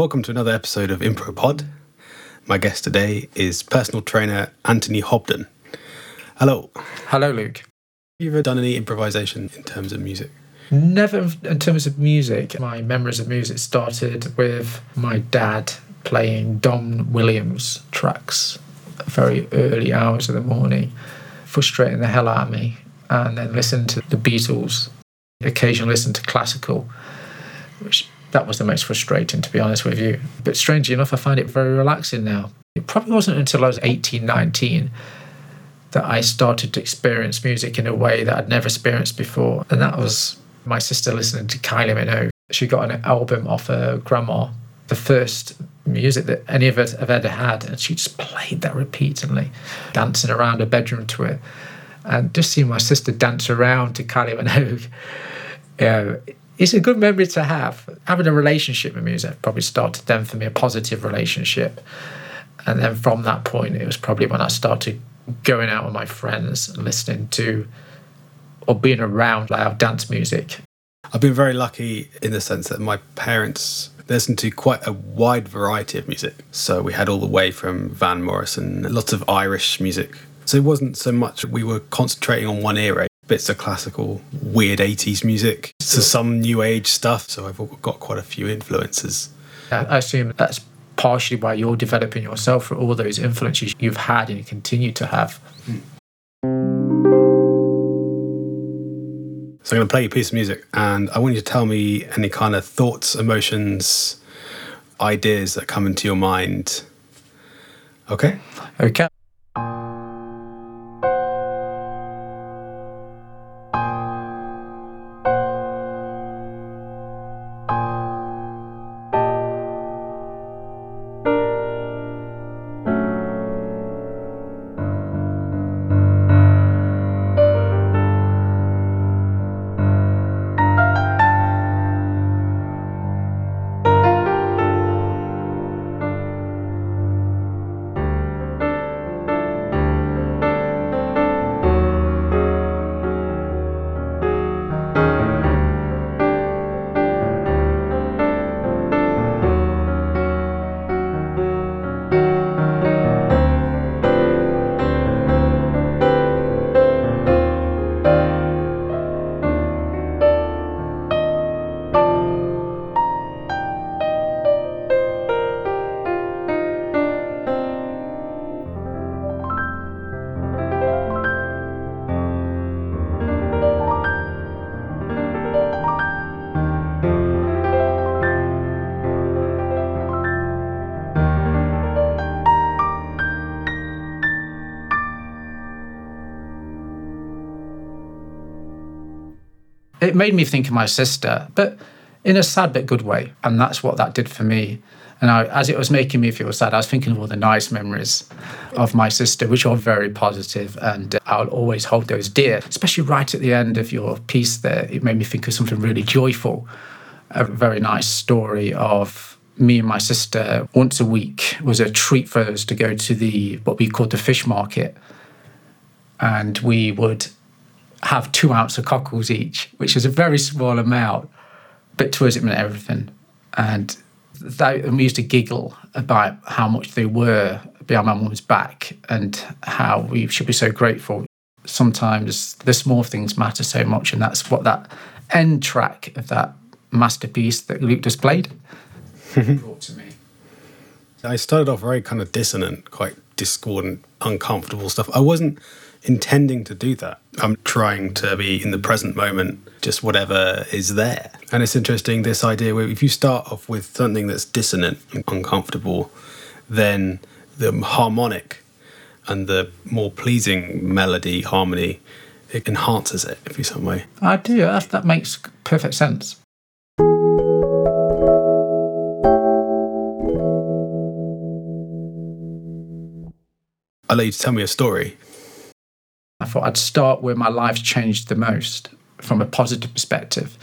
Welcome to another episode of ImproPod. My guest today is personal trainer Anthony Hobden. Hello. Hello, Luke. Have you ever done any improvisation in terms of music? Never in terms of music. My memories of music started with my dad playing Don Williams tracks very early hours of the morning, frustrating the hell out of me. And then listening to the Beatles, occasionally listen to classical, which that was the most frustrating, to be honest with you. But strangely enough, I find it very relaxing now. It probably wasn't until I was 18, 19 that I started to experience music in a way that I'd never experienced before. And that was my sister listening to Kylie Minogue. She got an album off her grandma, the first music that any of us have ever had. And she just played that repeatedly, dancing around her bedroom to it. And just seeing my sister dance around to Kylie Minogue, you know, it's a good memory to have. Having a relationship with music probably started then for me, a positive relationship. And then from that point, it was probably when I started going out with my friends and listening to or being around loud dance music. I've been very lucky in the sense that my parents listened to quite a wide variety of music. So we had all the way from Van Morrison, lots of Irish music. So it wasn't so much we were concentrating on one era, bits of classical, weird 80s music, to some new age stuff. So I've got quite a few influences. I assume that's partially why you're developing yourself for all those influences you've had and you continue to have. Hmm. So I'm going to play you a piece of music, and I want you to tell me any kind of thoughts, emotions, ideas that come into your mind. Okay? Okay. It made me think of my sister, but in a sad but good way. And that's what that did for me. And I, as it was making me feel sad, I was thinking of all the nice memories of my sister, which are very positive, and uh, I'll always hold those dear. Especially right at the end of your piece there, it made me think of something really joyful. A very nice story of me and my sister once a week was a treat for us to go to the what we called the fish market, and we would have two ounce of cockles each, which was a very small amount, but to us it meant everything. And that, and we used to giggle about how much they were behind my mum's back and how we should be so grateful. Sometimes the small things matter so much, and that's what that end track of that masterpiece that Luke just played brought to me. I started off very kind of dissonant, quite discordant, uncomfortable stuff. I wasn't intending to do that. I'm trying to be in the present moment, just whatever is there. And it's interesting this idea where if you start off with something that's dissonant and uncomfortable, then the harmonic and the more pleasing melody, harmony, it enhances it in some way. I do. That, that makes perfect sense. I'd like you to tell me a story thought I'd start where my life's changed the most from a positive perspective.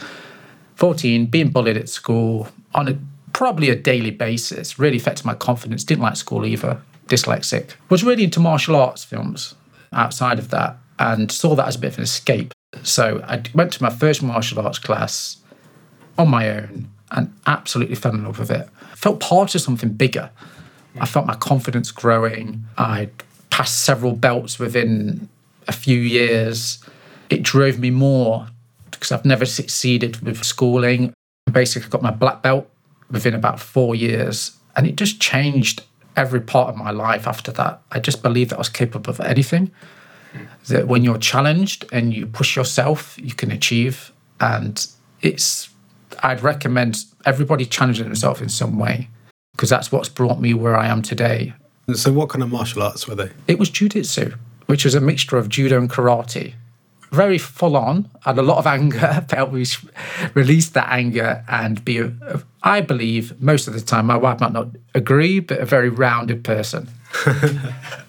14, being bullied at school on a probably a daily basis really affected my confidence. Didn't like school either, dyslexic. Was really into martial arts films outside of that and saw that as a bit of an escape. So I went to my first martial arts class on my own and absolutely fell in love with it. Felt part of something bigger. I felt my confidence growing. I'd passed several belts within a few years. It drove me more because I've never succeeded with schooling. I basically got my black belt within about four years, and it just changed every part of my life after that. I just believed that I was capable of anything. That when you're challenged and you push yourself, you can achieve. And it's, I'd recommend everybody challenging themselves in some way because that's what's brought me where I am today. So, what kind of martial arts were they? It was jujitsu, which was a mixture of judo and karate. Very full on, had a lot of anger, felt we release that anger and be, I believe, most of the time, my wife might not agree, but a very rounded person.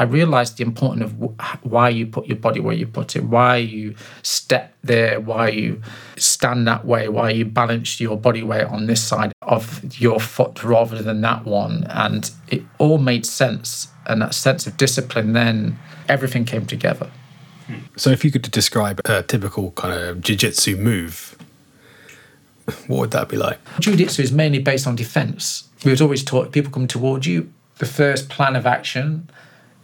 I realized the importance of why you put your body where you put it, why you step there, why you stand that way, why you balance your body weight on this side of your foot rather than that one. And it all made sense. And that sense of discipline, then everything came together. So, if you could describe a typical kind of jiu jitsu move, what would that be like? Jiu jitsu is mainly based on defense. We was always taught people come towards you, the first plan of action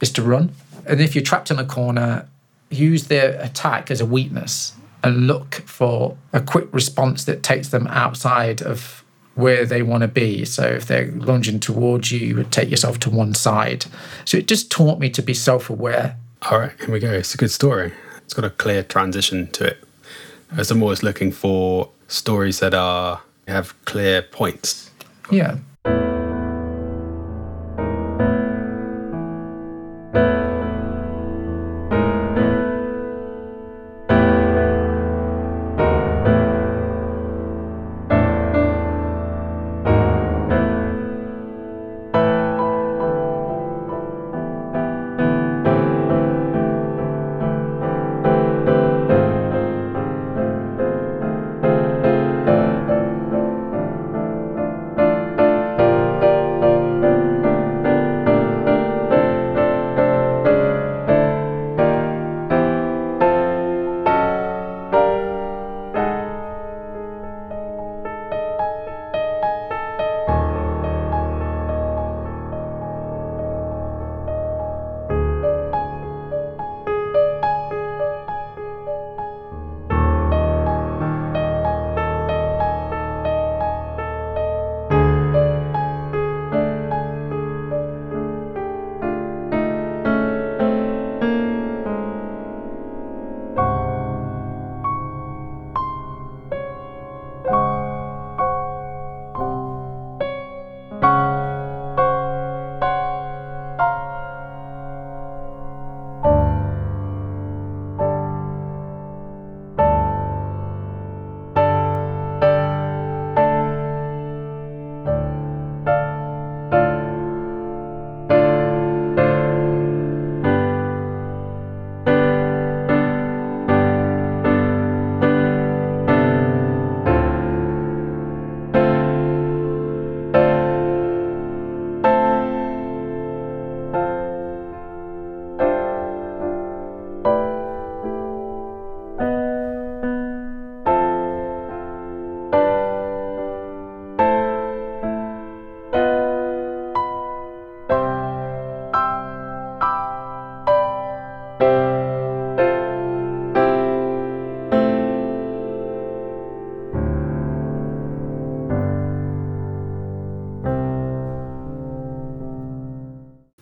is to run. And if you're trapped in a corner, use their attack as a weakness and look for a quick response that takes them outside of where they want to be. So if they're lunging towards you, you would take yourself to one side. So it just taught me to be self aware. All right, here we go. It's a good story. It's got a clear transition to it. As I'm always looking for stories that are have clear points. Yeah.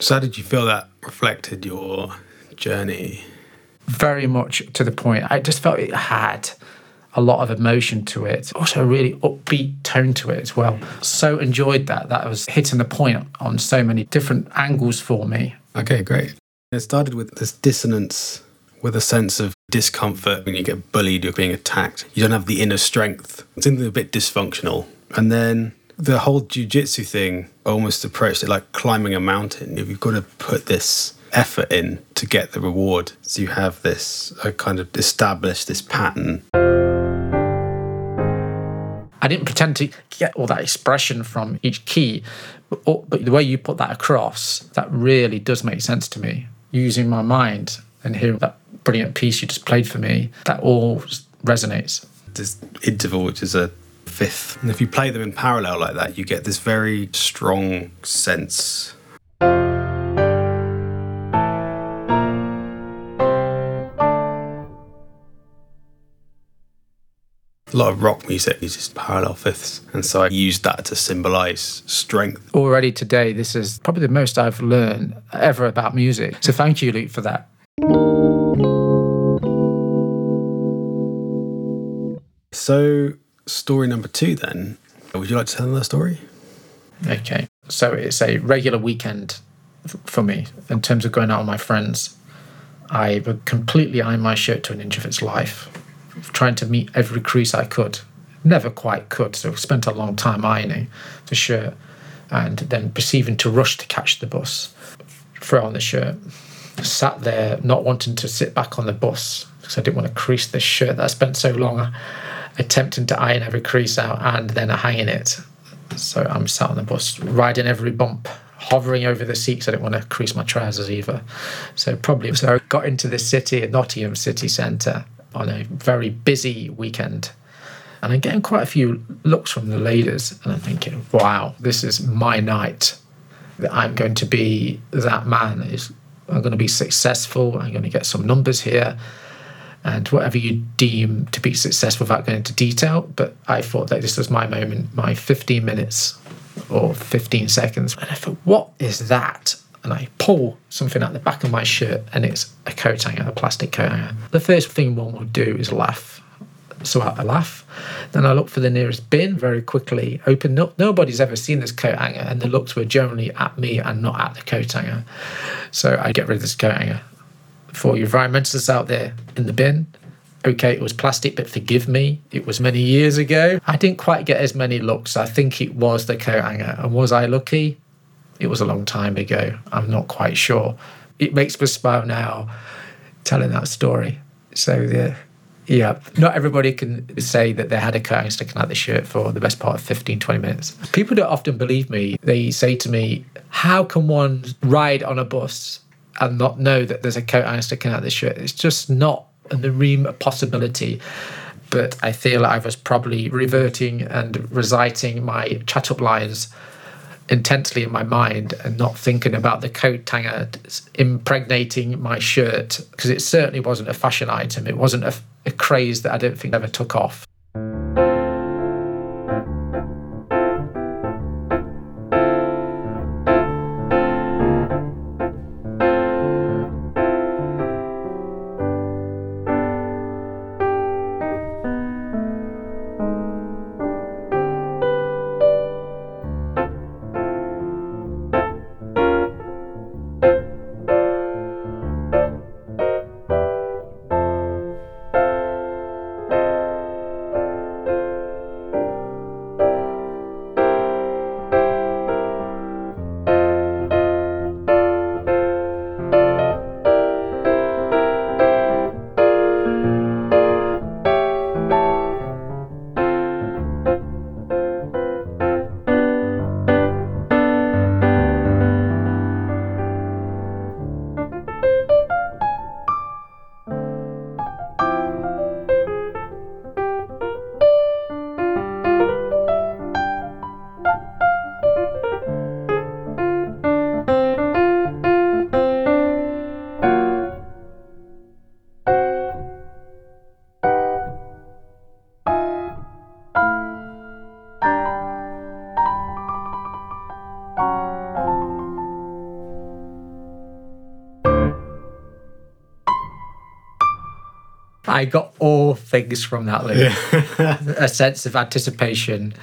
So, how did you feel that reflected your journey? Very much to the point. I just felt it had a lot of emotion to it. Also, a really upbeat tone to it as well. So enjoyed that. That was hitting the point on so many different angles for me. Okay, great. It started with this dissonance with a sense of discomfort when you get bullied, you're being attacked. You don't have the inner strength. It's a bit dysfunctional. And then the whole jujitsu thing almost approached it like climbing a mountain. You've got to put this effort in to get the reward. So you have this uh, kind of established this pattern. I didn't pretend to get all that expression from each key, but, but the way you put that across, that really does make sense to me. Using my mind and hearing that brilliant piece you just played for me, that all resonates. This interval, which is a fifth. And if you play them in parallel like that, you get this very strong sense. A lot of rock music uses parallel fifths, and so I used that to symbolize strength. Already today, this is probably the most I've learned ever about music. So thank you, Luke, for that. So, story number two then. Would you like to tell that story? Okay. So it's a regular weekend for me in terms of going out with my friends. I would completely iron my shirt to an inch of its life, trying to meet every crease I could. Never quite could, so spent a long time ironing the shirt and then perceiving to rush to catch the bus, throw on the shirt. Sat there not wanting to sit back on the bus because I didn't want to crease this shirt that I spent so long attempting to iron every crease out and then hanging it. So I'm sat on the bus, riding every bump, hovering over the seats. I didn't want to crease my trousers either. So probably so I got into the city Nottingham city centre on a very busy weekend. And I'm getting quite a few looks from the ladies, and I'm thinking, wow, this is my night. I'm going to be that man. I'm going to be successful. I'm going to get some numbers here and whatever you deem to be successful without going into detail. But I thought that this was my moment, my 15 minutes or 15 seconds. And I thought, what is that? And I pull something out the back of my shirt and it's a coat hanger, a plastic coat hanger. The first thing one will do is laugh. So I laugh. Then I look for the nearest bin very quickly, open up. Nobody's ever seen this coat hanger, and the looks were generally at me and not at the coat hanger. So I get rid of this coat hanger for environmentalists out there in the bin. Okay, it was plastic, but forgive me, it was many years ago. I didn't quite get as many looks. I think it was the coat hanger. And was I lucky? It was a long time ago. I'm not quite sure. It makes me smile now telling that story. So, the, yeah, not everybody can say that they had a coat hanger sticking out the shirt for the best part of 15, 20 minutes. People don't often believe me. They say to me, How can one ride on a bus and not know that there's a coat hanger sticking out the shirt. It's just not in the realm possibility. But I feel I was probably reverting and reciting my chat up lines intensely in my mind and not thinking about the coat hanger impregnating my shirt because it certainly wasn't a fashion item. It wasn't a, a craze that I don't think ever took off. I got all things from that loop. a sense of anticipation,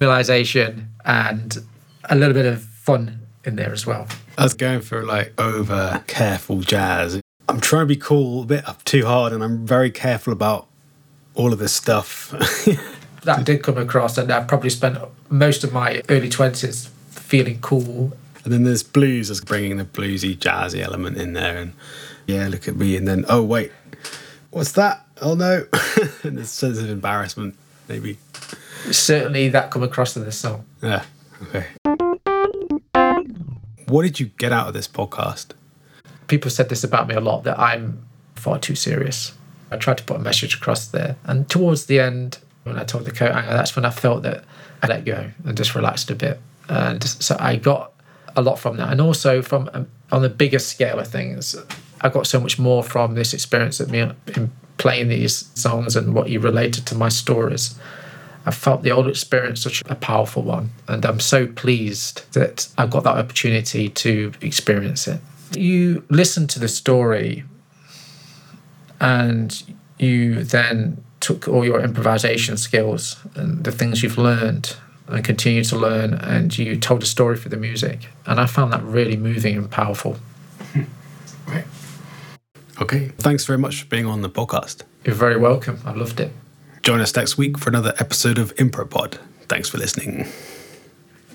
realization, and a little bit of fun in there as well. I was going for like over careful jazz. I'm trying to be cool a bit up too hard, and I'm very careful about all of this stuff. that did come across, and I probably spent most of my early 20s feeling cool. And then there's blues, as bringing the bluesy, jazzy element in there, and yeah, look at me, and then oh wait, what's that? Oh no, and a sense of embarrassment, maybe. Certainly, that come across in the song. Yeah. Okay. What did you get out of this podcast? People said this about me a lot that I'm far too serious. I tried to put a message across there, and towards the end, when I told the coat hanger, that's when I felt that I let go and just relaxed a bit. And so I got a lot from that. And also from um, on the bigger scale of things, I got so much more from this experience of me in playing these songs and what you related to my stories. I felt the old experience such a powerful one, and I'm so pleased that I got that opportunity to experience it. You listen to the story, and you then took all your improvisation skills and the things you've learned and continue to learn, and you told a story for the music. And I found that really moving and powerful. Right. Okay. Thanks very much for being on the podcast. You're very welcome. I loved it. Join us next week for another episode of Impropod. Thanks for listening.